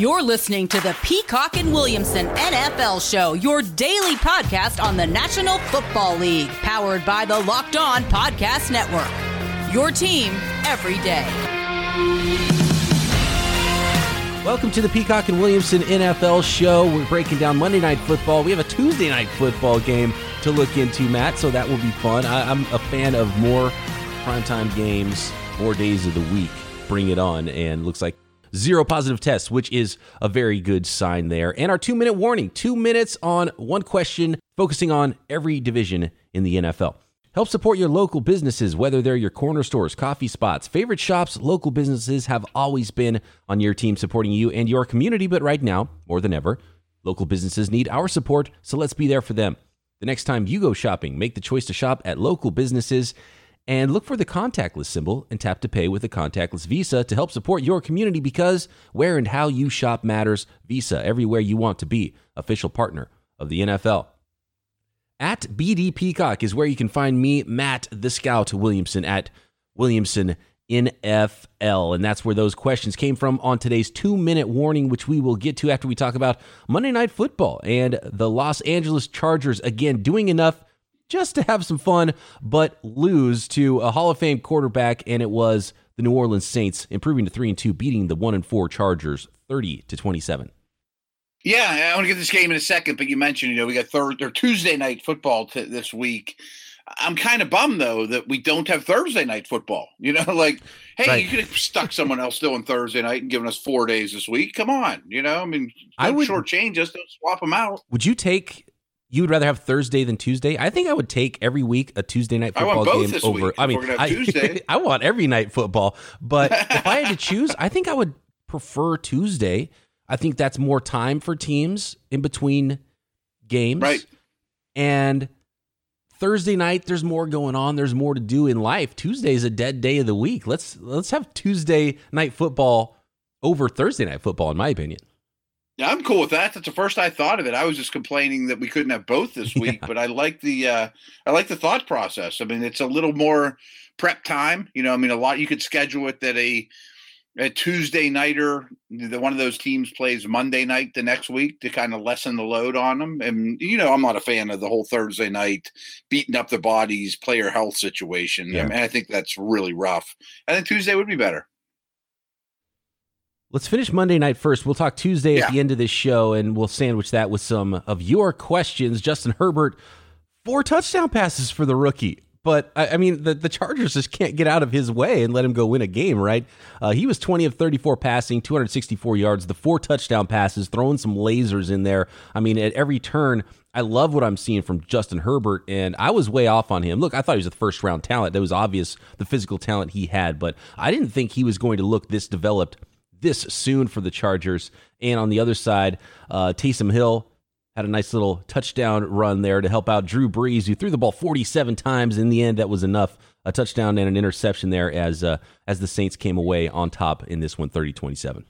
You're listening to the Peacock and Williamson NFL Show, your daily podcast on the National Football League, powered by the Locked On Podcast Network. Your team every day. Welcome to the Peacock and Williamson NFL Show. We're breaking down Monday Night Football. We have a Tuesday Night Football game to look into, Matt, so that will be fun. I, I'm a fan of more primetime games, more days of the week. Bring it on. And looks like zero positive tests, which is a very good sign there. And our two minute warning two minutes on one question, focusing on every division in the NFL. Help support your local businesses, whether they're your corner stores, coffee spots, favorite shops. Local businesses have always been on your team supporting you and your community, but right now, more than ever, local businesses need our support, so let's be there for them. The next time you go shopping, make the choice to shop at local businesses and look for the contactless symbol and tap to pay with a contactless Visa to help support your community because where and how you shop matters. Visa, everywhere you want to be, official partner of the NFL. At BD Peacock is where you can find me, Matt the Scout Williamson, at Williamson NFL. And that's where those questions came from on today's two minute warning, which we will get to after we talk about Monday Night Football and the Los Angeles Chargers again doing enough just to have some fun, but lose to a Hall of Fame quarterback, and it was the New Orleans Saints improving to three and two, beating the one and four Chargers thirty to twenty seven. Yeah, I want to get this game in a second, but you mentioned, you know, we got third or Tuesday night football t- this week. I'm kind of bummed though that we don't have Thursday night football. You know, like, hey, right. you could have stuck someone else doing Thursday night and given us four days this week. Come on, you know, I mean, I would shortchange us, don't swap them out. Would you take you would rather have Thursday than Tuesday. I think I would take every week a Tuesday night football game over. Week, I mean, I, I, want every night football, but if I had to choose, I think I would prefer Tuesday. I think that's more time for teams in between games, right? And Thursday night, there's more going on. There's more to do in life. Tuesday is a dead day of the week. Let's let's have Tuesday night football over Thursday night football, in my opinion. Yeah, I'm cool with that. That's the first I thought of it. I was just complaining that we couldn't have both this week, yeah. but I like the uh, I like the thought process. I mean, it's a little more prep time. You know, I mean, a lot you could schedule it that a a Tuesday nighter, the one of those teams plays Monday night the next week to kind of lessen the load on them. And you know, I'm not a fan of the whole Thursday night beating up the bodies, player health situation. Yeah. I mean, I think that's really rough. I think Tuesday would be better. Let's finish Monday night first. We'll talk Tuesday yeah. at the end of this show, and we'll sandwich that with some of your questions. Justin Herbert, four touchdown passes for the rookie. But I, mean, the, the Chargers just can't get out of his way and let him go win a game, right? Uh, he was 20 of 34 passing, 264 yards, the four touchdown passes, throwing some lasers in there. I mean, at every turn, I love what I'm seeing from Justin Herbert, and I was way off on him. Look, I thought he was a first round talent. That was obvious, the physical talent he had, but I didn't think he was going to look this developed this soon for the Chargers. And on the other side, uh, Taysom Hill had a nice little touchdown run there to help out Drew Brees, who threw the ball 47 times. In the end, that was enough. A touchdown and an interception there as uh, as the Saints came away on top in this one, 30-27.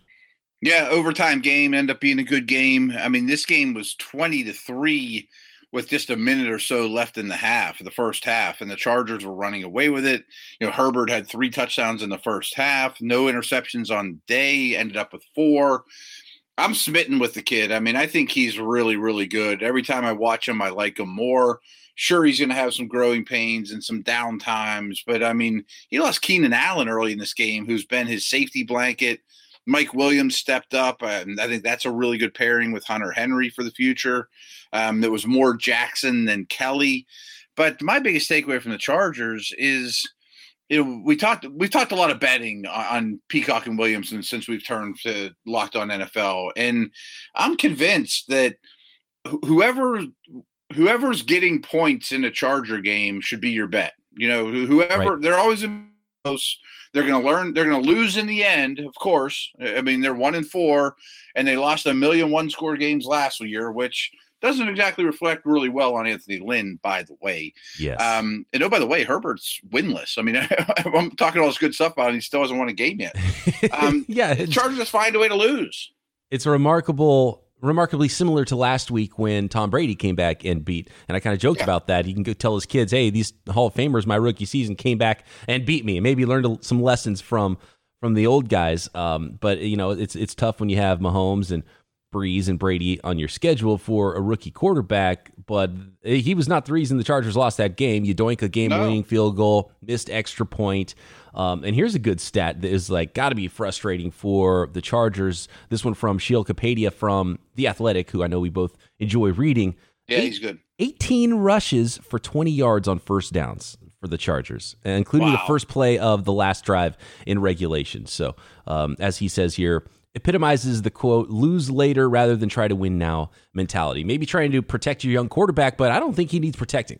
Yeah, overtime game ended up being a good game. I mean, this game was 20 to 3 with just a minute or so left in the half, the first half, and the Chargers were running away with it. You know, Herbert had three touchdowns in the first half, no interceptions on day, ended up with four. I'm smitten with the kid. I mean, I think he's really, really good. Every time I watch him, I like him more. Sure, he's going to have some growing pains and some down times, but I mean, he lost Keenan Allen early in this game, who's been his safety blanket. Mike Williams stepped up, and I think that's a really good pairing with Hunter Henry for the future. Um, there was more Jackson than Kelley, but my biggest takeaway from the Chargers is, you know, we talked we've talked a lot of betting on Peacock and Williamson since we've turned to Locked On NFL, and I'm convinced that whoever whoever's getting points in a Charger game should be your bet. You know, whoever right. they're always in close they're going to learn. They're going to lose in the end, of course. I mean, they're one and four, and they lost a million one score games last year, which doesn't exactly reflect really well on Anthony Lynn, by the way. Yes. Um, and oh, by the way, Herbert's winless. I mean, I'm talking all this good stuff about him. He still hasn't won a game yet. Um, yeah. Chargers just find a way to lose. It's a remarkable remarkably similar to last week when Tom Brady came back and beat. And I kind of joked yeah. about that. He can go tell his kids, "Hey, these Hall of Famers, my rookie season came back and beat me." And maybe learned some lessons from from the old guys. Um, but you know, it's it's tough when you have Mahomes and Brees and Brady on your schedule for a rookie quarterback. But he was not the reason the Chargers lost that game. You doink a game-winning no. field goal, missed extra point. Um, and here's a good stat that is like got to be frustrating for the Chargers. This one from Sheil Kapadia from The Athletic, who I know we both enjoy reading. Yeah, Eight, he's good. 18 rushes for 20 yards on first downs for the Chargers, including wow. the first play of the last drive in regulation. So, um, as he says here, epitomizes the quote, lose later rather than try to win now mentality. Maybe trying to protect your young quarterback, but I don't think he needs protecting.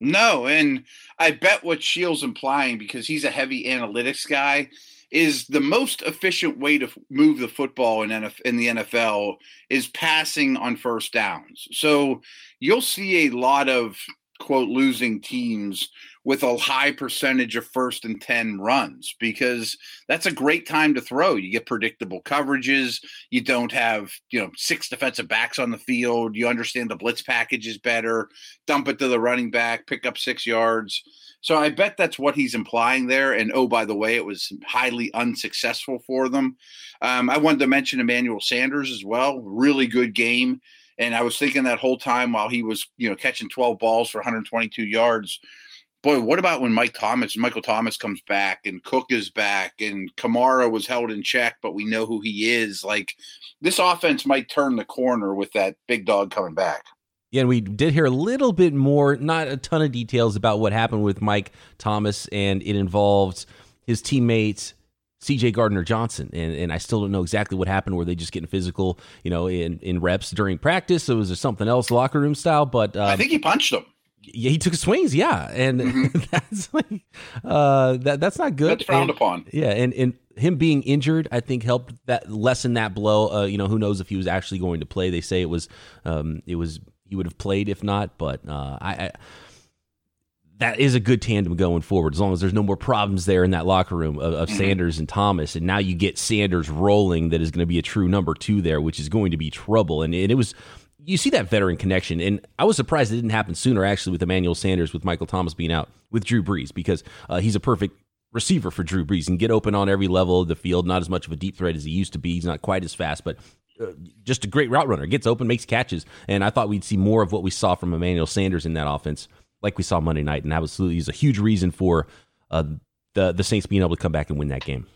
No, and I bet what Sheil's implying, because he's a heavy analytics guy, is the most efficient way to move the football in, NF, in the NFL is passing on first downs. So you'll see a lot of quote losing teams with a high percentage of first and 10 runs because that's a great time to throw. You get predictable coverages. You don't have, you know, six defensive backs on the field. You understand the blitz packages better. Dump it to the running back, pick up six yards. So I bet that's what he's implying there. And oh, by the way, it was highly unsuccessful for them. Um, I wanted to mention Emmanuel Sanders as well. Really good game. And I was thinking that whole time while he was, you know, catching 12 balls for 122 yards, boy, what about when Mike Thomas, Michael Thomas comes back and Cook is back and Kamara was held in check, but we know who he is. Like this offense might turn the corner with that big dog coming back. Yeah, and we did hear a little bit more, not a ton of details about what happened with Mike Thomas, and it involved his teammates CJ Gardner Johnson. And, and I still don't know exactly what happened. Were they just getting physical, you know, in, in reps during practice? Or was there something else locker room style? But um, I think he punched him yeah, he took swings, yeah, and mm-hmm. that's like uh, that that's not good. That's frowned and, upon. Yeah, and and him being injured, I think helped that lessen that blow. Uh, you know, who knows if he was actually going to play? They say it was um, it was he would have played if not, but uh, I, I that is a good tandem going forward as long as there's no more problems there in that locker room of, of mm-hmm. Sanders and Thomas. And now you get Sanders rolling that is going to be a true number two there, which is going to be trouble. And, and it was you see that veteran connection, and I was surprised it didn't happen sooner. Actually, with Emmanuel Sanders, with Michael Thomas being out, with Drew Brees, because uh, he's a perfect receiver for Drew Brees and get open on every level of the field. Not as much of a deep threat as he used to be. He's not quite as fast, but uh, just a great route runner. Gets open, makes catches, and I thought we'd see more of what we saw from Emmanuel Sanders in that offense, like we saw Monday night, and absolutely is a huge reason for uh, the the Saints being able to come back and win that game.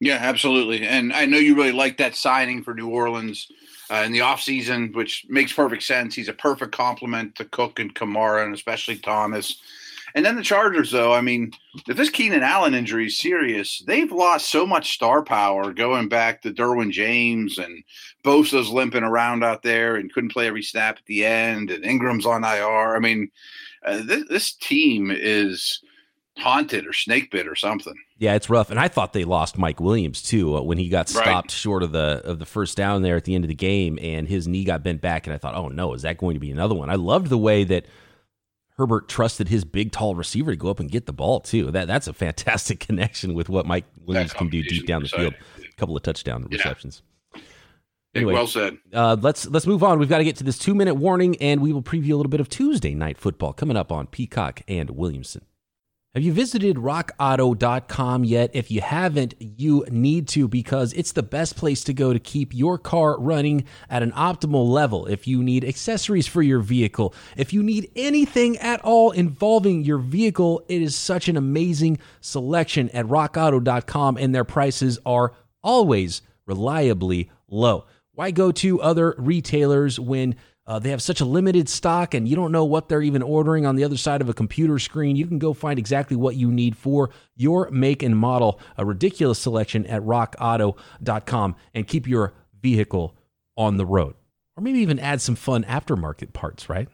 Yeah, absolutely. And I know you really like that signing for New Orleans uh, in the offseason, which makes perfect sense. He's a perfect complement to Cook and Kamara, and especially Thomas. And then the Chargers, though, I mean, if this Keenan Allen injury is serious, they've lost so much star power going back to Derwin James and Bosa's limping around out there and couldn't play every snap at the end, and Ingram's on IR. I mean, uh, this, this team is haunted or snake bit or something. Yeah, it's rough. And I thought they lost Mike Williams too uh, when he got stopped right. short of the of the first down there at the end of the game, and his knee got bent back. And I thought, oh no, is that going to be another one? I loved the way that Herbert trusted his big, tall receiver to go up and get the ball too. That that's a fantastic connection with what Mike Williams can do deep down the field. A couple of touchdown yeah. receptions. Anyway, well said. Uh, let's let's move on. We've got to get to this two minute warning, and we will preview a little bit of Tuesday night football coming up on Peacock and Williamson. Have you visited rockauto.com yet? If you haven't, you need to because it's the best place to go to keep your car running at an optimal level. If you need accessories for your vehicle, if you need anything at all involving your vehicle, it is such an amazing selection at rockauto.com and their prices are always reliably low. Why go to other retailers when uh, they have such a limited stock and you don't know what they're even ordering on the other side of a computer screen. You can go find exactly what you need for your make and model, a ridiculous selection at rockauto.com, and keep your vehicle on the road. Or maybe even add some fun aftermarket parts, right?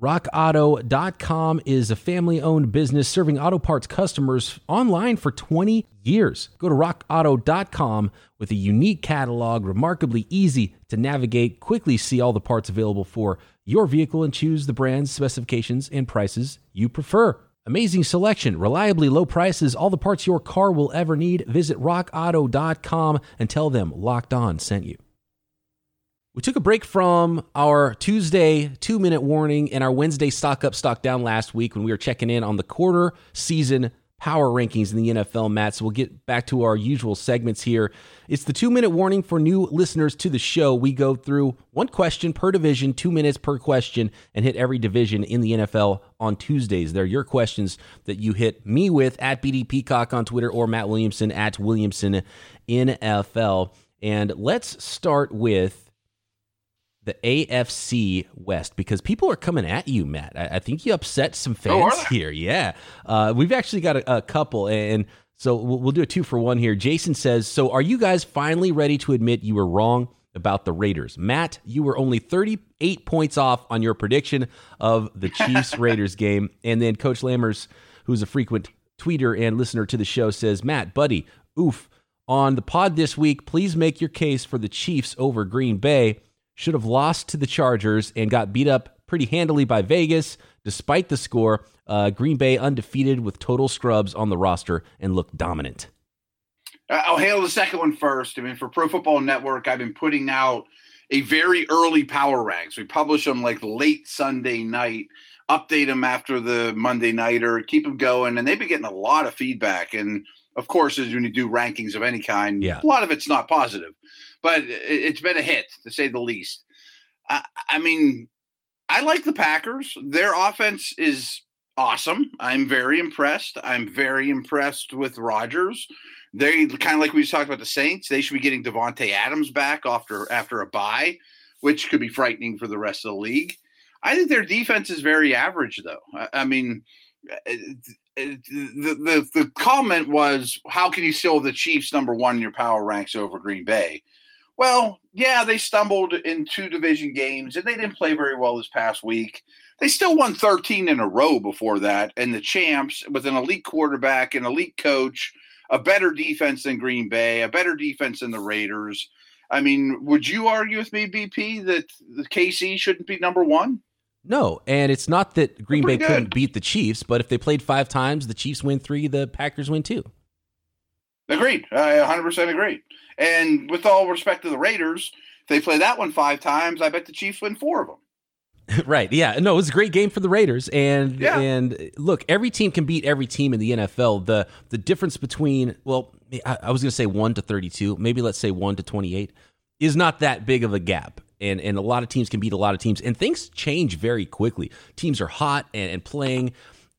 RockAuto.com is a family owned business serving auto parts customers online for 20 years. Go to RockAuto.com with a unique catalog, remarkably easy to navigate. Quickly see all the parts available for your vehicle and choose the brands, specifications, and prices you prefer. Amazing selection, reliably low prices, all the parts your car will ever need. Visit RockAuto.com and tell them Locked On sent you. We took a break from our Tuesday two minute warning and our Wednesday stock up, stock down last week when we were checking in on the quarter season power rankings in the NFL, Matt. So we'll get back to our usual segments here. It's the two minute warning for new listeners to the show. We go through one question per division, two minutes per question, and hit every division in the NFL on Tuesdays. They're your questions that you hit me with at BD Peacock on Twitter or Matt Williamson at Williamson NFL. And let's start with the AFC West because people are coming at you, Matt. I, I think you upset some oh, fans oh, here. Yeah, uh, we've actually got a, a couple, and so we'll, we'll, do a two for one here. Jason says, "So are you guys finally ready to admit you were wrong about the Raiders?" Matt, you were only thirty-eight points off on your prediction of the Chiefs Raiders game, and then Coach Lammers, who's a frequent tweeter and listener to the show, says, "Matt, buddy, oof." On the pod this week, please make your case for the Chiefs over Green Bay should have lost to the Chargers and got beat up pretty handily by Vegas. Despite the score, uh, Green Bay undefeated with total scrubs on the roster and looked dominant. Uh, I'll handle the second one first. I mean, for Pro Football Network, I've been putting out a very early power ranks. We publish them like late Sunday night, update them after the Monday nighter, keep them going, and they've been getting a lot of feedback. And of course, as when you do rankings of any kind, yeah. a lot of it's not positive but it's been a hit to say the least. I, I mean, I like the Packers. Their offense is awesome. I'm very impressed. I'm very impressed with Rodgers. They kind of like we just talked about the Saints. They should be getting Davante Adams back after after a bye, which could be frightening for the rest of the league. I think their defense is very average, though. I, I mean, Uh, uh, uh, the, the the comment was, "How can you still the Chiefs number one in your power ranks over Green Bay?" Well, yeah, they stumbled in two division games and they didn't play very well this past week. They still won 13 in a row before that, and the champs with an elite quarterback, an elite coach, a better defense than Green Bay, a better defense than the Raiders. I mean, would you argue with me, BP, that the KC shouldn't be number one? No, and it's not that Green Bay good. couldn't beat the Chiefs, but if they played five times, the Chiefs win three, the Packers win two. Agreed. I 100% agree. And with all respect to the Raiders, if they play that one five times, I bet the Chiefs win four of them. right. Yeah. No, it was a great game for the Raiders. And yeah. and look, every team can beat every team in the NFL. The the difference between well, I, I was going to say 1 to 32, maybe let's say 1 to 28 is not that big of a gap. And and a lot of teams can beat a lot of teams and things change very quickly. Teams are hot and, and playing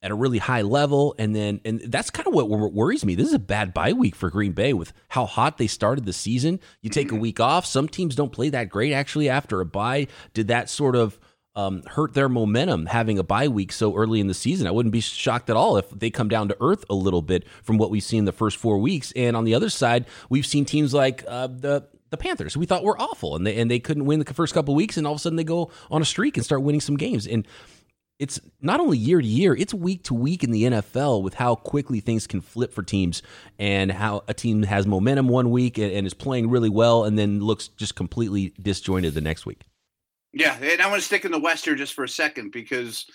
at a really high level. And then, and that's kind of what worries me. This is a bad bye week for Green Bay with how hot they started the season. You take a week off. Some teams don't play that great actually after a bye. Did that sort of um, hurt their momentum having a bye week so early in the season? I wouldn't be shocked at all if they come down to earth a little bit from what we've seen the first four weeks. And on the other side, we've seen teams like uh, the the Panthers, we thought were awful, and they and they couldn't win the first couple weeks, and all of a sudden they go on a streak and start winning some games. And it's not only year to year, it's week to week in the NFL with how quickly things can flip for teams and how a team has momentum one week and, and is playing really well and then looks just completely disjointed the next week. Yeah, and I want to stick in the West here just for a second because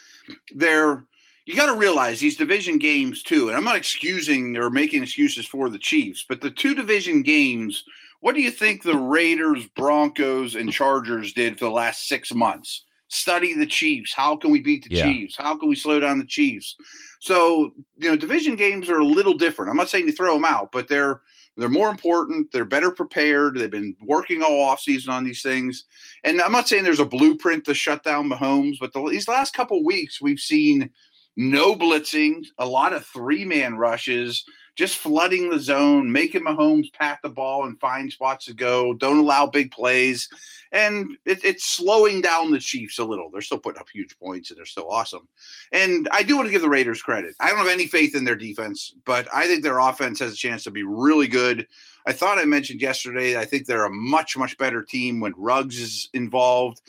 they're you got to realize these division games too, and I'm not excusing or making excuses for the Chiefs, but the two division games. What do you think the Raiders, Broncos, and Chargers did for the last six months? study the Chiefs. How can we beat the yeah. Chiefs? How can we slow down the Chiefs? So, you know, division games are a little different. I'm not saying you throw them out, but they're they're more important. They're better prepared. They've been working all offseason on these things. And I'm not saying there's a blueprint to shut down Mahomes, but the, these last couple weeks we've seen no blitzing, a lot of three man rushes, just flooding the zone, making Mahomes pat the ball and find spots to go. Don't allow big plays and it, it's slowing down the Chiefs a little. They're still putting up huge points, and they're still awesome. And I do want to give the Raiders credit. I don't have any faith in their defense, but I think their offense has a chance to be really good. I thought I mentioned yesterday. I think they're a much much better team when Ruggs is involved.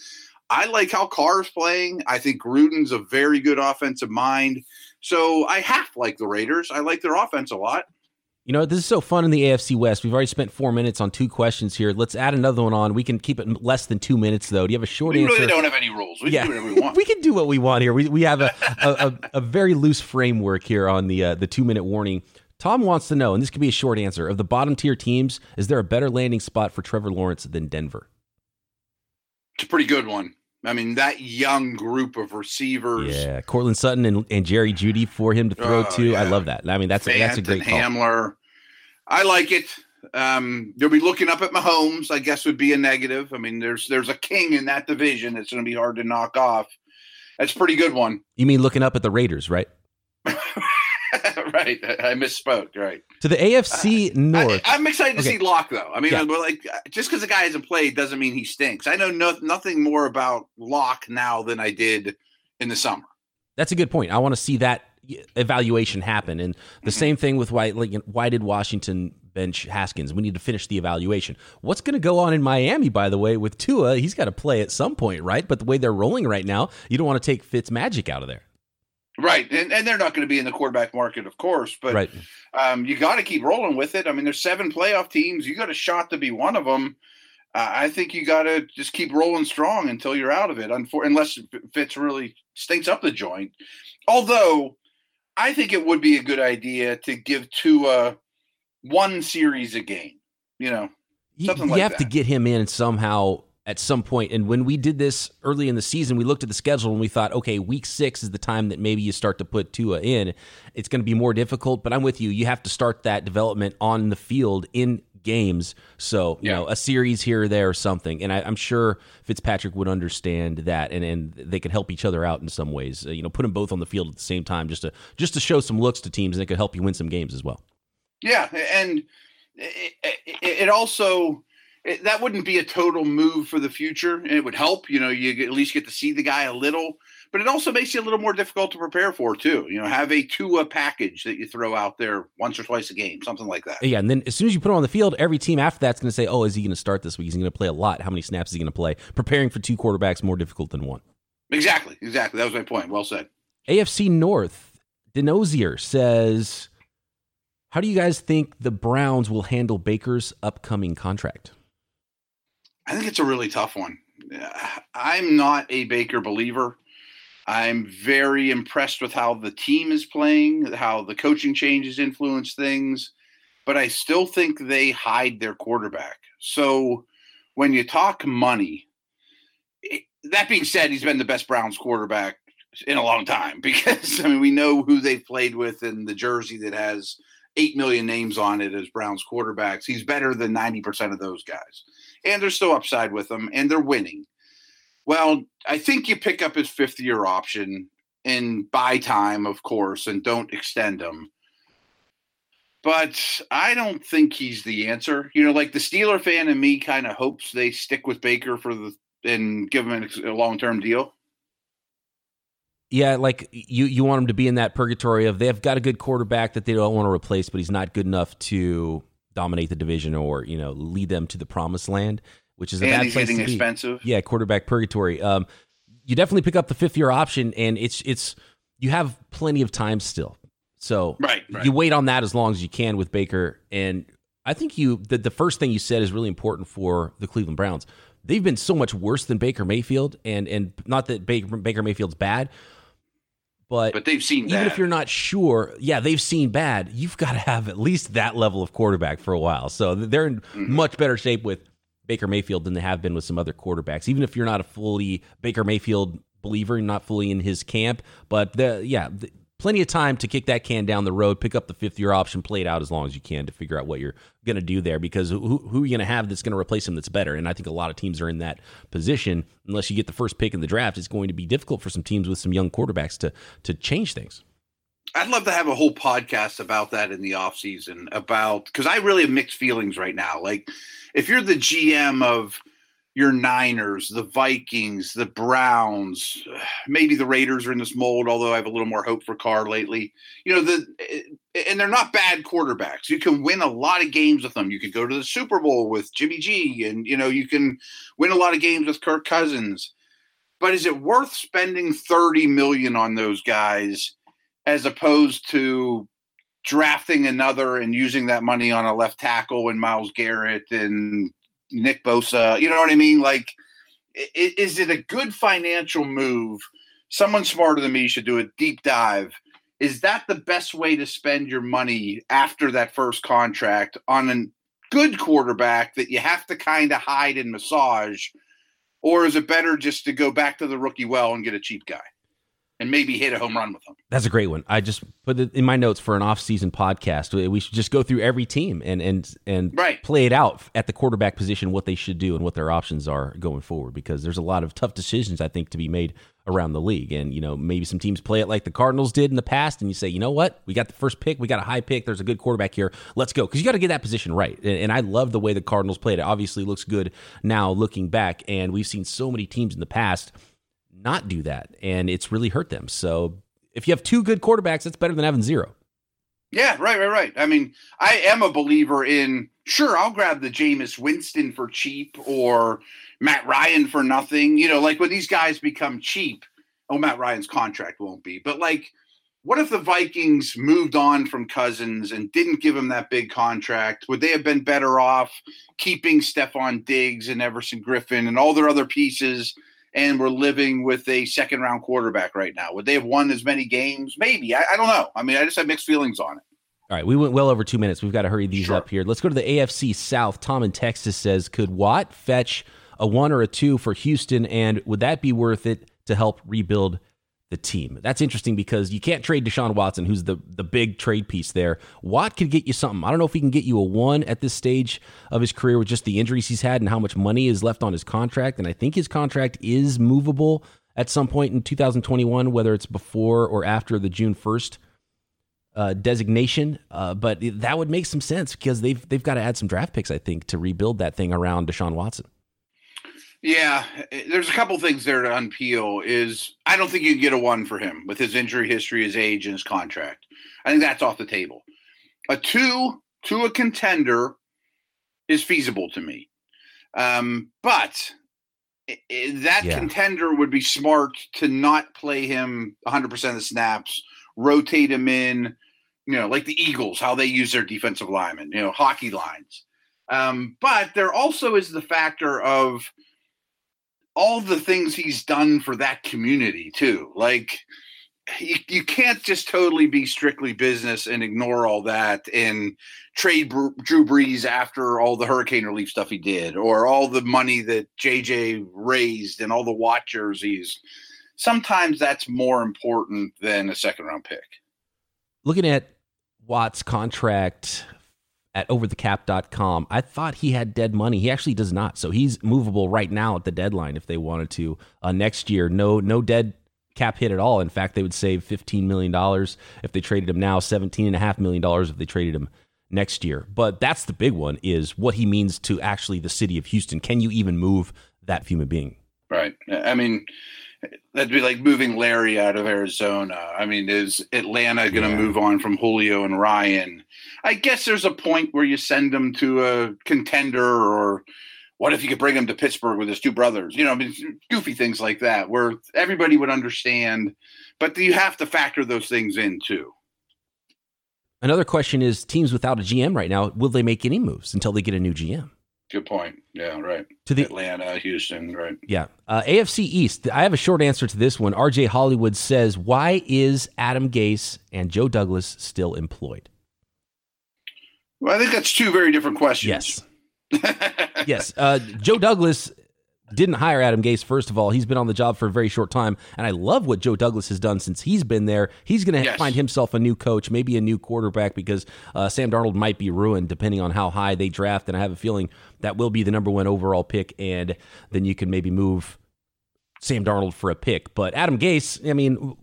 I like how Carr's playing. I think Gruden's a very good offensive mind. So I half like the Raiders. I like their offense a lot. You know, this is so fun in the AFC West. We've already spent four minutes on two questions here. Let's add another one on. We can keep it less than two minutes, though. Do you have a short we answer? We really don't have any rules. We yeah. can do whatever we want. we can do what we want here. We, we have a, a, a, a very loose framework here on the uh, the two minute warning. Tom wants to know, and this could be a short answer: of the bottom tier teams, is there a better landing spot for Trevor Lawrence than Denver? It's a pretty good one. I mean, that young group of receivers. Yeah, Courtland Sutton and, and Jerry Jeudy for him to throw Oh, to. yeah. I love that. I mean, that's Fant that's a great call. Hamler. I like it. Um, they'll be looking up at Mahomes. I guess would be a negative. I mean, there's there's a king in that division. It's going to be hard to knock off. That's a pretty good one, You mean looking up at the Raiders, right? right? I, misspoke. Right. To the AFC North. I, am excited to Okay. see Lock, though. I mean, Yeah. I'm like just because the guy hasn't played doesn't mean he stinks. I know no, nothing more about Lock now than I did in the summer. That's a good point. I want to see that evaluation happen. And the Mm-hmm. same thing with why, like, why did Washington bench Haskins? We need to finish the evaluation. What's going to go on in Miami, by the way, with Tua? He's got to play at some point, right? But the way they're rolling right now, you don't want to take Fitz magic out of there. Right, and, and they're not going to be in the quarterback market, of course, but right. um, you got to keep rolling with it. I mean, there's seven playoff teams. You got a shot to be one of them. Uh, I think you got to just keep rolling strong until you're out of it, unfor- unless Fitz really stinks up the joint. Although, I think it would be a good idea to give Tua one series a game. You know, You, you like have to get him in somehow at some point. And when we did this early in the season, we looked at the schedule and we thought, okay, week six is the time that maybe you start to put Tua in. It's going to be more difficult, but I'm with you. You have to start that development on the field in games. So, you Yeah. know, a series here or there or something. And I, I'm sure Fitzpatrick would understand that and, and they could help each other out in some ways. Uh, you know, put them both on the field at the same time just to just to show some looks to teams and it could help you win some games as well. Yeah, and it, it, it also it, that wouldn't be a total move for the future, and it would help. You know, you at least get to see the guy a little, but it also makes you a little more difficult to prepare for too. You know, have a Tua package that you throw out there once or twice a game, something like that. Yeah, and then as soon as you put him on the field, every team after that's going to say, "Oh, is he going to start this week? He's going to play a lot. How many snaps is he going to play?" Preparing for two quarterbacks more difficult than one. Exactly, exactly. That was my point. Well said. AFC North, Denozier says, "How do you guys think the Browns will handle Baker's upcoming contract?" I think it's a really tough one. I'm not a Baker believer. I'm very impressed with how the team is playing, how the coaching changes influence things, but I still think they hide their quarterback. So when you talk money, that being said, he's been the best Browns quarterback in a long time because I mean we know who they've played with in the jersey that has eight million names on it as Browns quarterbacks. He's better than ninety percent of those guys, and there's still upside with them, and they're winning. Well, I think you pick up his fifth year option and buy time, of course, and don't extend him. But I don't think he's the answer. You know, like the Steeler fan in me kind of hopes they stick with Baker for the and give him a long term deal. Yeah, like you, you want him to be in that purgatory of they've got a good quarterback that they don't want to replace, but he's not good enough to dominate the division or you know lead them to the promised land, which is a and bad he's place getting to be. expensive. Yeah, quarterback purgatory. Um, you definitely pick up the fifth year option, and it's it's you have plenty of time still. So Right, right. you wait on that as long as you can with Baker. And I think you the, the first thing you said is really important for the Cleveland Browns. They've been so much worse than Baker Mayfield, and and not that Baker, Baker Mayfield's bad, but, But they've seen even that. if you're not sure, yeah, they've seen bad. You've got to have at least that level of quarterback for a while. So they're in Mm-hmm. much better shape with Baker Mayfield than they have been with some other quarterbacks. Even if you're not a fully Baker Mayfield believer, not fully in his camp, but the, yeah, the, plenty of time to kick that can down the road, pick up the fifth year option, play it out as long as you can to figure out what you're going to do there. Because who, who are you going to have that's going to replace him that's better? And I think a lot of teams are in that position. Unless you get the first pick in the draft, it's going to be difficult for some teams with some young quarterbacks to to change things. I'd love to have a whole podcast about that in the off season about because I really have mixed feelings right now. Like if you're the GM of your Niners, the Vikings, the Browns, maybe the Raiders are in this mold, although I have a little more hope for Carr lately. You know, the eh, and they're not bad quarterbacks. You can win a lot of games with them. You could go to the Super Bowl with Jimmy G, and you know, you can win a lot of games with Kirk Cousins. But is it worth spending 30 million on those guys? as opposed to drafting another and using that money on a left tackle and Myles Garrett and Nick Bosa. You know what I mean? Like, is it a good financial move? Someone smarter than me should do a deep dive. Is that the best way to spend your money after that first contract on a good quarterback that you have to kind of hide and massage Or is it better just to go back to the rookie well and get a cheap guy? And maybe hit a home run with them. That's a great one. I just put it in my notes for an off-season podcast. We should just go through every team and and and right. play it out at the quarterback position, what they should do and what their options are going forward. Because there's a lot of tough decisions I think to be made around the league, and you know maybe some teams play it like the Cardinals did in the past, and you say, you know what, we got the first pick, we got a high pick, there's a good quarterback here, let's go, because you got to get that position right. And, and I love the way the Cardinals played. It obviously looks good now looking back, and we've seen so many teams in the past not do that, and it's really hurt them. So if you have two good quarterbacks, that's better than having zero. Yeah, right, right, right. I mean, I am a believer in sure, I'll grab the Jameis Winston for cheap or Matt Ryan for nothing. You know, like when these guys become cheap, oh, Matt Ryan's contract won't be. But like, what if the Vikings moved on from Cousins and didn't give him that big contract? Would they have been better off keeping Stefon Diggs and Everson Griffen and all their other pieces and we're living with a second round quarterback right now. Would they have won as many games? Maybe. I, I, don't know. I mean, I just have mixed feelings on it. All right, we went well over two minutes. We've got to hurry these sure. up here. Let's go to the AFC South. Tom in Texas says, could Watt fetch a one or a two for Houston, and would that be worth it to help rebuild the team. That's interesting because you can't trade Deshaun Watson, who's the the big trade piece there. Watt could get you something. I don't know if he can get you a one at this stage of his career with just the injuries he's had and how much money is left on his contract. And I think his contract is movable at some point in 2021, whether it's before or after the June 1st uh, designation. Uh, but that would make some sense because they've they've got to add some draft picks, I think, to rebuild that thing around Deshaun Watson. Yeah, eh, there's a couple things there to unpeel. Is I don't think you get a one for him with his injury history, his age, and his contract. I think that's off the table. A two to a contender is feasible to me, um, but that yeah. contender would be smart to not play him 100 percent of the snaps, rotate him in, you know, like the Eagles, how they use their defensive linemen, you know, hockey lines. Um, but there also is the factor of all the things he's done for that community too. Like you, you can't just totally be strictly business and ignore all that and trade Drew Brees after all the hurricane relief stuff he did, or all the money that JJ raised and all the watch jerseys. Sometimes that's more important than a second round pick. Looking at Watt's contract at overthecap.com. I thought he had dead money. He actually does not. So he's movable right now at the deadline if they wanted to. Uh, next year, no no dead cap hit at all. In fact, they would save $15 million if they traded him now, $17.5 million if they traded him next year. But that's the big one is what he means to actually the city of Houston. Can you even move that human being? Right. I mean, That'd be like moving Larry out of Arizona. I mean, is Atlanta going to yeah. move on from Julio and Ryan? I guess there's a point where you send them to a contender, or what if you could bring them to Pittsburgh with his two brothers? You know, I mean, goofy things like that where everybody would understand, but you have to factor those things in too. Another question is teams without a GM right now, will they make any moves until they get a new GM? Good point. Yeah, right. To the Atlanta, Houston, right. Yeah. Uh, AFC East. I have a short answer to this one. RJ Hollywood says, "Why is Adam Gase and Joe Douglas still employed?" Well, I think that's two very different questions. Yes. yes. Uh, Joe Douglas didn't hire Adam Gase, first of all. He's been on the job for a very short time. And I love what Joe Douglas has done since he's been there. He's going to yes. find himself a new coach, maybe a new quarterback, because uh, Sam Darnold might be ruined depending on how high they draft. And I have a feeling that will be the number one overall pick. And then you can maybe move Sam Darnold for a pick. But Adam Gase, I mean,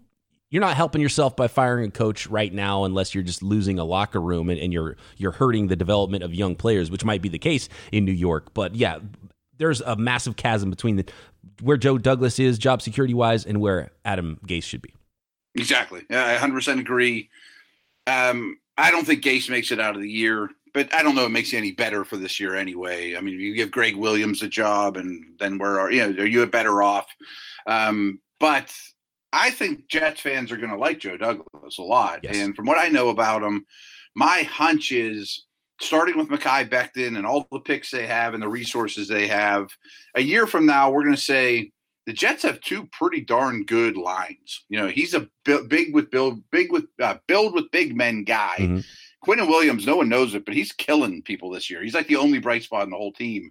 you're not helping yourself by firing a coach right now unless you're just losing a locker room and, and, you're you're hurting the development of young players, which might be the case in New York. But yeah, there's a massive chasm between the, where Joe Douglas is job security wise and where Adam Gase should be. Exactly. Yeah, I 100% agree. Um, I don't think Gase makes it out of the year, but I don't know it makes you any better for this year anyway. I mean, you give Gregg Williams a job, and then where are you know are you better off? Um, but I think Jets fans are going to like Joe Douglas a lot, yes. and from what I know about him, my hunch is starting with Mekhi Becton and all the picks they have and the resources they have, a year from now, we're going to say the Jets have two pretty darn good lines. You know, he's a big with build, big with uh, build with big men guy. Mm-hmm. Williams, no one knows it, but he's killing people this year. He's like the only bright spot in the whole team.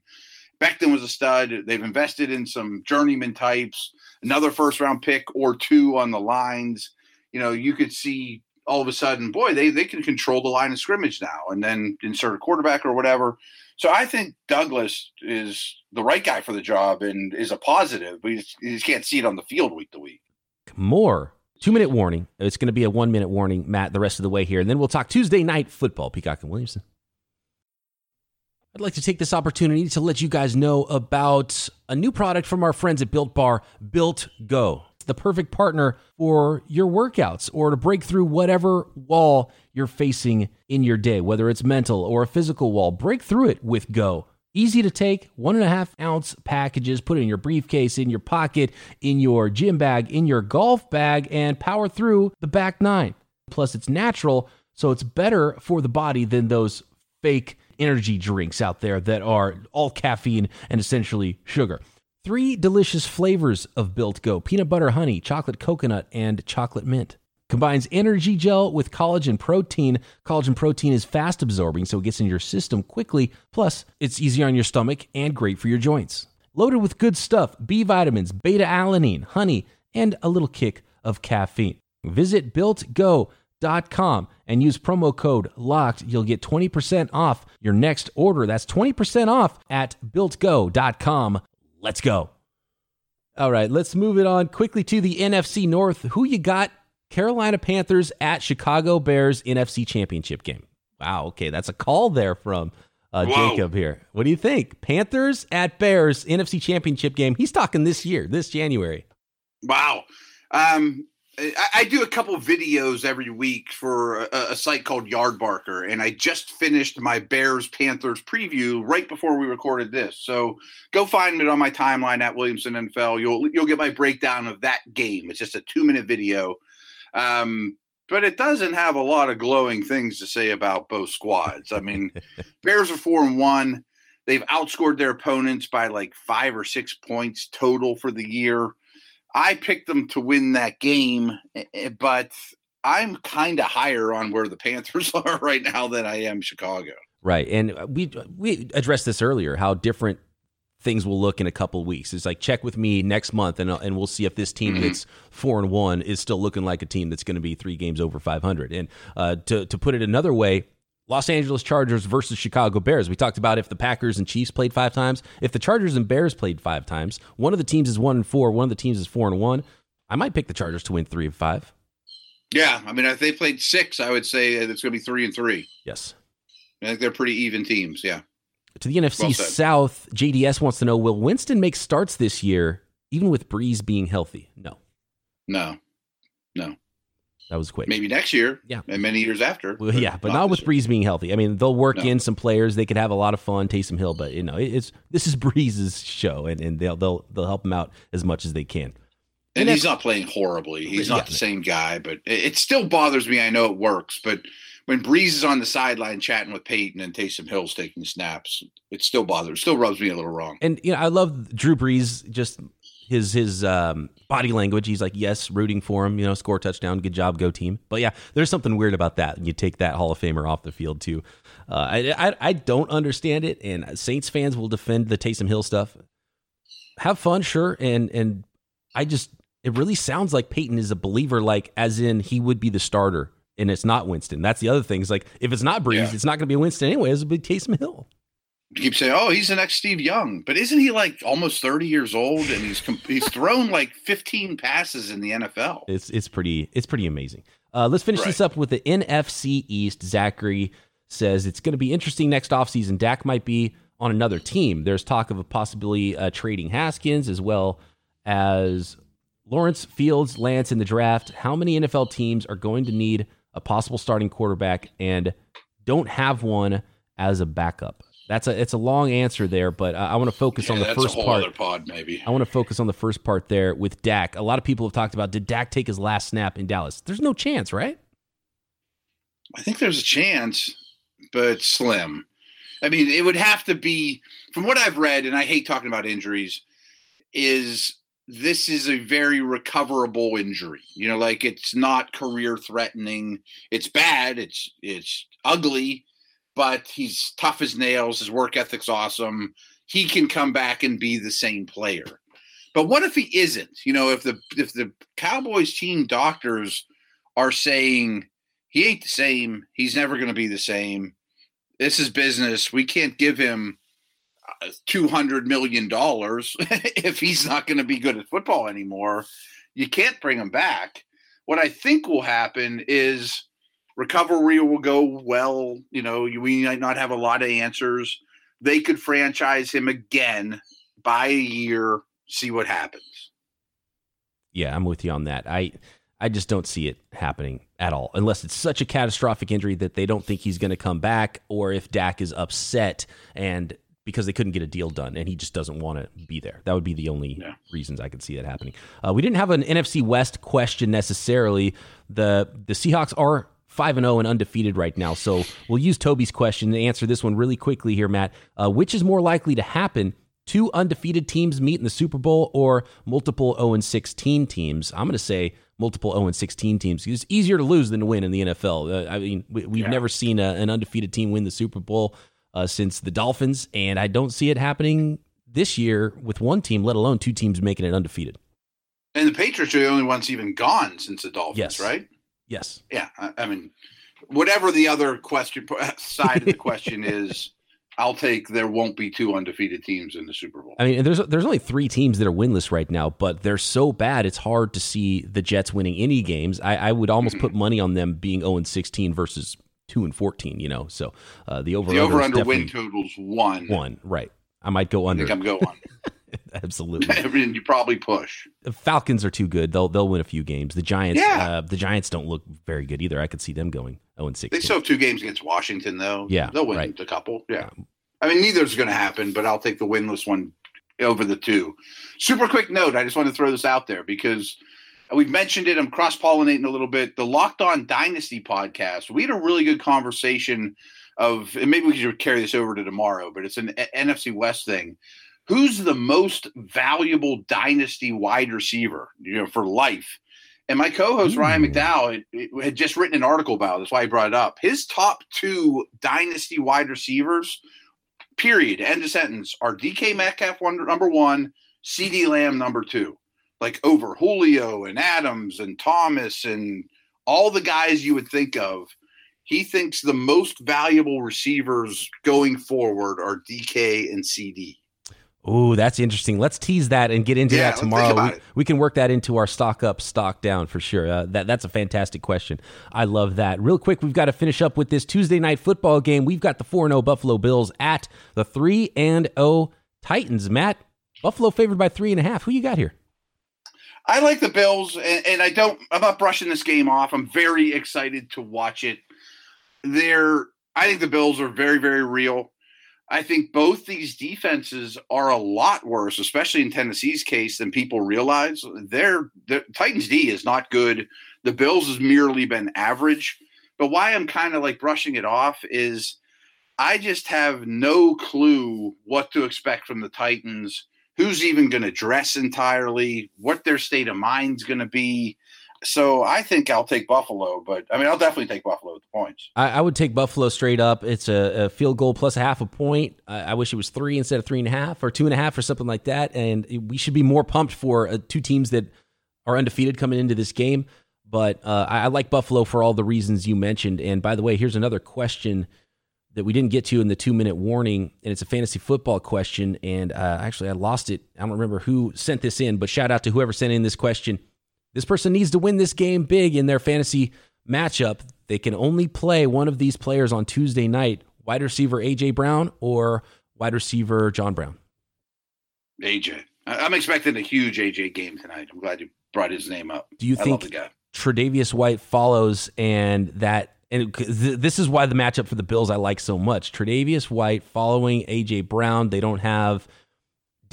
Becton was a stud. They've invested in some journeyman types, another first round pick or two on the lines. You know, you could see all of a sudden, boy, they, they can control the line of scrimmage now and then insert a quarterback or whatever. So I think Douglas is the right guy for the job and is a positive, but you just, you just can't see it on the field week to week. More two minute warning. It's going to be a one minute warning, Matt, the rest of the way here. And then we'll talk Tuesday night football, Peacock and Williamson. I'd like to take this opportunity to let you guys know about a new product from our friends at Built Bar, Built Go. It's the perfect partner for your workouts or to break through whatever wall you're facing in your day, whether it's mental or a physical wall. Break through it with Go. Easy to take, one and a half ounce packages, put it in your briefcase, in your pocket, in your gym bag, in your golf bag, and power through the back nine. Plus, it's natural, so it's better for the body than those fake energy drinks out there that are all caffeine and essentially sugar. Three delicious flavors of Built Go peanut butter honey, chocolate coconut, and chocolate mint. Combines energy gel with collagen protein. Collagen protein is fast absorbing, so it gets in your system quickly. Plus, it's easy on your stomach and great for your joints. Loaded with good stuff B vitamins, beta alanine, honey, and a little kick of caffeine. Visit builtgo.com and use promo code LOCKED. You'll get 20% off your next order. That's 20% off at builtgo.com. Let's go. All right, let's move it on quickly to the NFC North. Who you got? Carolina Panthers at Chicago Bears NFC Championship game. Wow, okay, that's a call there from uh, Jacob here. What do you think? Panthers at Bears NFC Championship game. He's talking this year, this January. Wow. Um, I, I, do a couple videos every week for a, a, site called Yardbarker, and I just finished my Bears Panthers preview right before we recorded this. So go find it on my timeline at Williamson NFL. You'll you'll get my breakdown of that game. It's just a two minute video, um, but it doesn't have a lot of glowing things to say about both squads. I mean, Bears are four and one. They've outscored their opponents by like five or six points total for the year. I picked them to win that game, eh, eh, but I'm kind of higher on where the Panthers are right now than I am Chicago. Right, and we we addressed this earlier how different things will look in a couple of weeks. It's like check with me next month, and and we'll see if this team mm-hmm. that's four and one is still looking like a team that's going to be three games over 500. And uh, to to put it another way, Los Angeles Chargers versus Chicago Bears. We talked about if the Packers and Chiefs played five times, if the Chargers and Bears played five times, one of the teams is one and four, one of the teams is four and one. I might pick the Chargers to win three and five. Yeah, I mean, if they played six, I would say it's going to be three and three. Yes, I think they're pretty even teams. Yeah. To the NFC well South, JDS wants to know: Will Winston make starts this year, even with Brees being healthy? No. No. No. That was quick. Maybe next year. Yeah. And many years after. Well, yeah, but not, not with year. Brees being healthy. I mean, they'll work no. in some players. They could have a lot of fun, Taysom Hill, but you know, it's this is Brees's show, and, and they'll they'll they'll help him out as much as they can. And, and he's not playing horribly. He's not the same guy, but it, it, still bothers me. I know it works, but when Brees is on the sideline chatting with Payton and Taysom Hill's taking snaps, it still bothers, still rubs me a little wrong. And you know, I love Drew Brees just his his um, body language. He's like, yes, rooting for him. You know, score touchdown, good job, go team. But yeah, there's something weird about that. You take that Hall of Famer off the field too. Uh, I, I, I don't understand it, and Saints fans will defend the Taysom Hill stuff. Have fun, sure, and and I just it really sounds like Payton is a believer, like as in he would be the starter, and it's not Winston. That's the other thing. Is like if it's not Brees, yeah. it's not going to be Winston anyway. It's be Taysom Hill keep saying, "Oh, he's the next Steve Young," but isn't he like almost thirty years old and he's he's thrown like fifteen passes in the NFL? It's it's pretty it's pretty amazing. Uh, let's finish right. this up with the NFC East. Zachary says it's going to be interesting next offseason. Dak might be on another team. There's talk of a possibly uh, trading Haskins as well as Lawrence Fields, Lance in the draft. How many NFL teams are going to need a possible starting quarterback and don't have one as a backup? That's a it's a long answer there, but I, I want to focus yeah, on the first part. pod, maybe. I want to focus on the first part there with Dak. A lot of people have talked about did Dak take his last snap in Dallas? There's no chance, right? I think there's a chance, but slim. I mean, it would have to be from what I've read, and I hate talking about injuries. Is this is a very recoverable injury? You know, like it's not career threatening. It's bad. It's it's ugly but he's tough as nails. His work ethic's awesome. He can come back and be the same player. But what if he isn't? You know, if the if the Cowboys team doctors are saying he ain't the same, he's never going to be the same. This is business. We can't give him uh, two hundred million dollars if he's not going to be good at football anymore. You can't bring him back. What I think will happen is recovery will go well. You know, we might not have a lot of answers. They could franchise him again by a year, see what happens. Yeah, I'm with you on that. I I just don't see it happening at all, unless it's such a catastrophic injury that they don't think he's going to come back, or if Dak is upset and because they couldn't get a deal done and he just doesn't want to be there. That would be the only yeah. reasons I could see that happening. Uh, we didn't have an NFC West question necessarily. The the Seahawks are 5 and 0 and undefeated right now. So we'll use Toby's question to answer this one really quickly here, Matt. Uh, which is more likely to happen? Two undefeated teams meet in the Super Bowl or multiple 0 and 16 teams? I'm going to say multiple 0 and 16 teams. It's easier to lose than to win in the NFL. Uh, I mean, we, have yeah. never seen a, an undefeated team win the Super Bowl uh, since the Dolphins, and I don't see it happening this year with one team, let alone two teams making it undefeated. And the Patriots are the only ones even gone since the Dolphins, yes. right? Yes. Yeah. I, I mean, whatever the other question side of the question is, I'll take there won't be two undefeated teams in the Super Bowl. I mean, there's there's only three teams that are winless right now, but they're so bad it's hard to see the Jets winning any games. I, I would almost mm-hmm. put money on them being 0 and 16 versus two and fourteen. You know, so uh, the over the over under win totals one one right. I might go under. I think I'm going. Absolutely. I mean, you probably push. The Falcons are too good. They'll they'll win a few games. The Giants, yeah. Uh, the Giants don't look very good either. I could see them going 0 and 6. They still have two games against Washington though. Yeah, they'll win right. a couple. Yeah. yeah. I mean, neither's going to happen, but I'll take the winless one over the two. Super quick note. I just want to throw this out there because We've mentioned it. I'm cross pollinating a little bit. The Locked On Dynasty podcast. We had a really good conversation of, and maybe we should carry this over to tomorrow, but it's an NFC West thing. Who's the most valuable dynasty wide receiver, you know, for life? And my co-host Ryan hmm. McDowell had, had just written an article about it. That's why I brought it up. His top two dynasty wide receivers, period, end of sentence, are DK Metcalf number one, CeeDee Lamb number two like over Julio and Adams and Thomas and all the guys you would think of. He thinks the most valuable receivers going forward are DK and CeeDee. Oh, that's interesting. Let's tease that and get into yeah, that tomorrow. We, we, can work that into our stock up, stock down for sure. Uh, that that's a fantastic question. I love that. Real quick, we've got to finish up with this Tuesday night football game. We've got the four zero oh Buffalo Bills at the three and zero oh Titans. Matt, Buffalo favored by three and a half. Who you got here? I like the Bills, and, and, I don't. I'm not brushing this game off. I'm very excited to watch it. They're. I think the Bills are very, very real. I think both these defenses are a lot worse, especially in Tennessee's case, than people realize. Their the Titans D is not good. The Bills has merely been average. But why I'm kind of like brushing it off is I just have no clue what to expect from the Titans who's even going to dress entirely, what their state of mind's going to be. So I think I'll take Buffalo, but I mean, I'll definitely take Buffalo with the points. I, I would take Buffalo straight up. It's a, a field goal plus a half a point. I, I, wish it was three instead of three and a half or two and a half or something like that. And we should be more pumped for uh, two teams that are undefeated coming into this game. But uh, I, I like Buffalo for all the reasons you mentioned. And by the way, here's another question that we didn't get to in the two minute warning, and it's a fantasy football question. And uh, actually, I lost it. I don't remember who sent this in, but shout out to whoever sent in this question. This person needs to win this game big in their fantasy matchup. They can only play one of these players on Tuesday night wide receiver AJ Brown or wide receiver John Brown. AJ. I'm expecting a huge AJ game tonight. I'm glad you brought his name up. Do you I think Tre'Davious White follows and that and this is why the matchup for the Bills I like so much. Tre'Davious White following AJ Brown. They don't have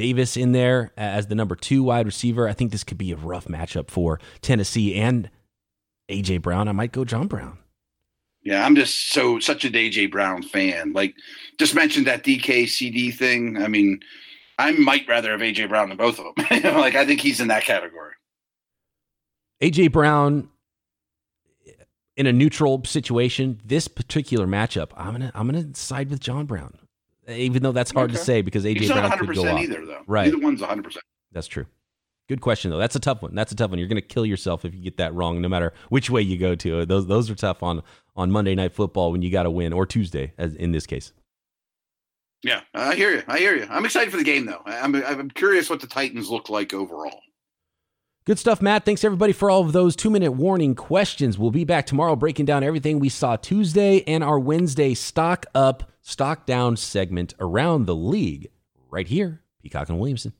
Davis in there as the number two wide receiver. I think this could be a rough matchup for Tennessee and AJ Brown. I might go John Brown. Yeah, I'm just so such an AJ Brown fan. Like, just mentioned that DK CeeDee thing. I mean, I might rather have AJ Brown than both of them. like, I think he's in that category. AJ Brown in a neutral situation, this particular matchup, I'm gonna I'm gonna side with John Brown, even though that's hard okay. to say because AJ Brown could go off. Either though, right? Neither one's 100. percent That's true. Good question though. That's a tough one. That's a tough one. You're going to kill yourself if you get that wrong, no matter which way you go to. Those those are tough on on Monday Night Football when you got to win, or Tuesday, as in this case. Yeah, I hear you. I hear you. I'm excited for the game though. I'm I'm curious what the Titans look like overall. Good stuff, Matt. Thanks everybody for all of those two minute warning questions. We'll be back tomorrow breaking down everything we saw Tuesday and our Wednesday stock up, stock down segment around the league right here, Peacock and Williamson.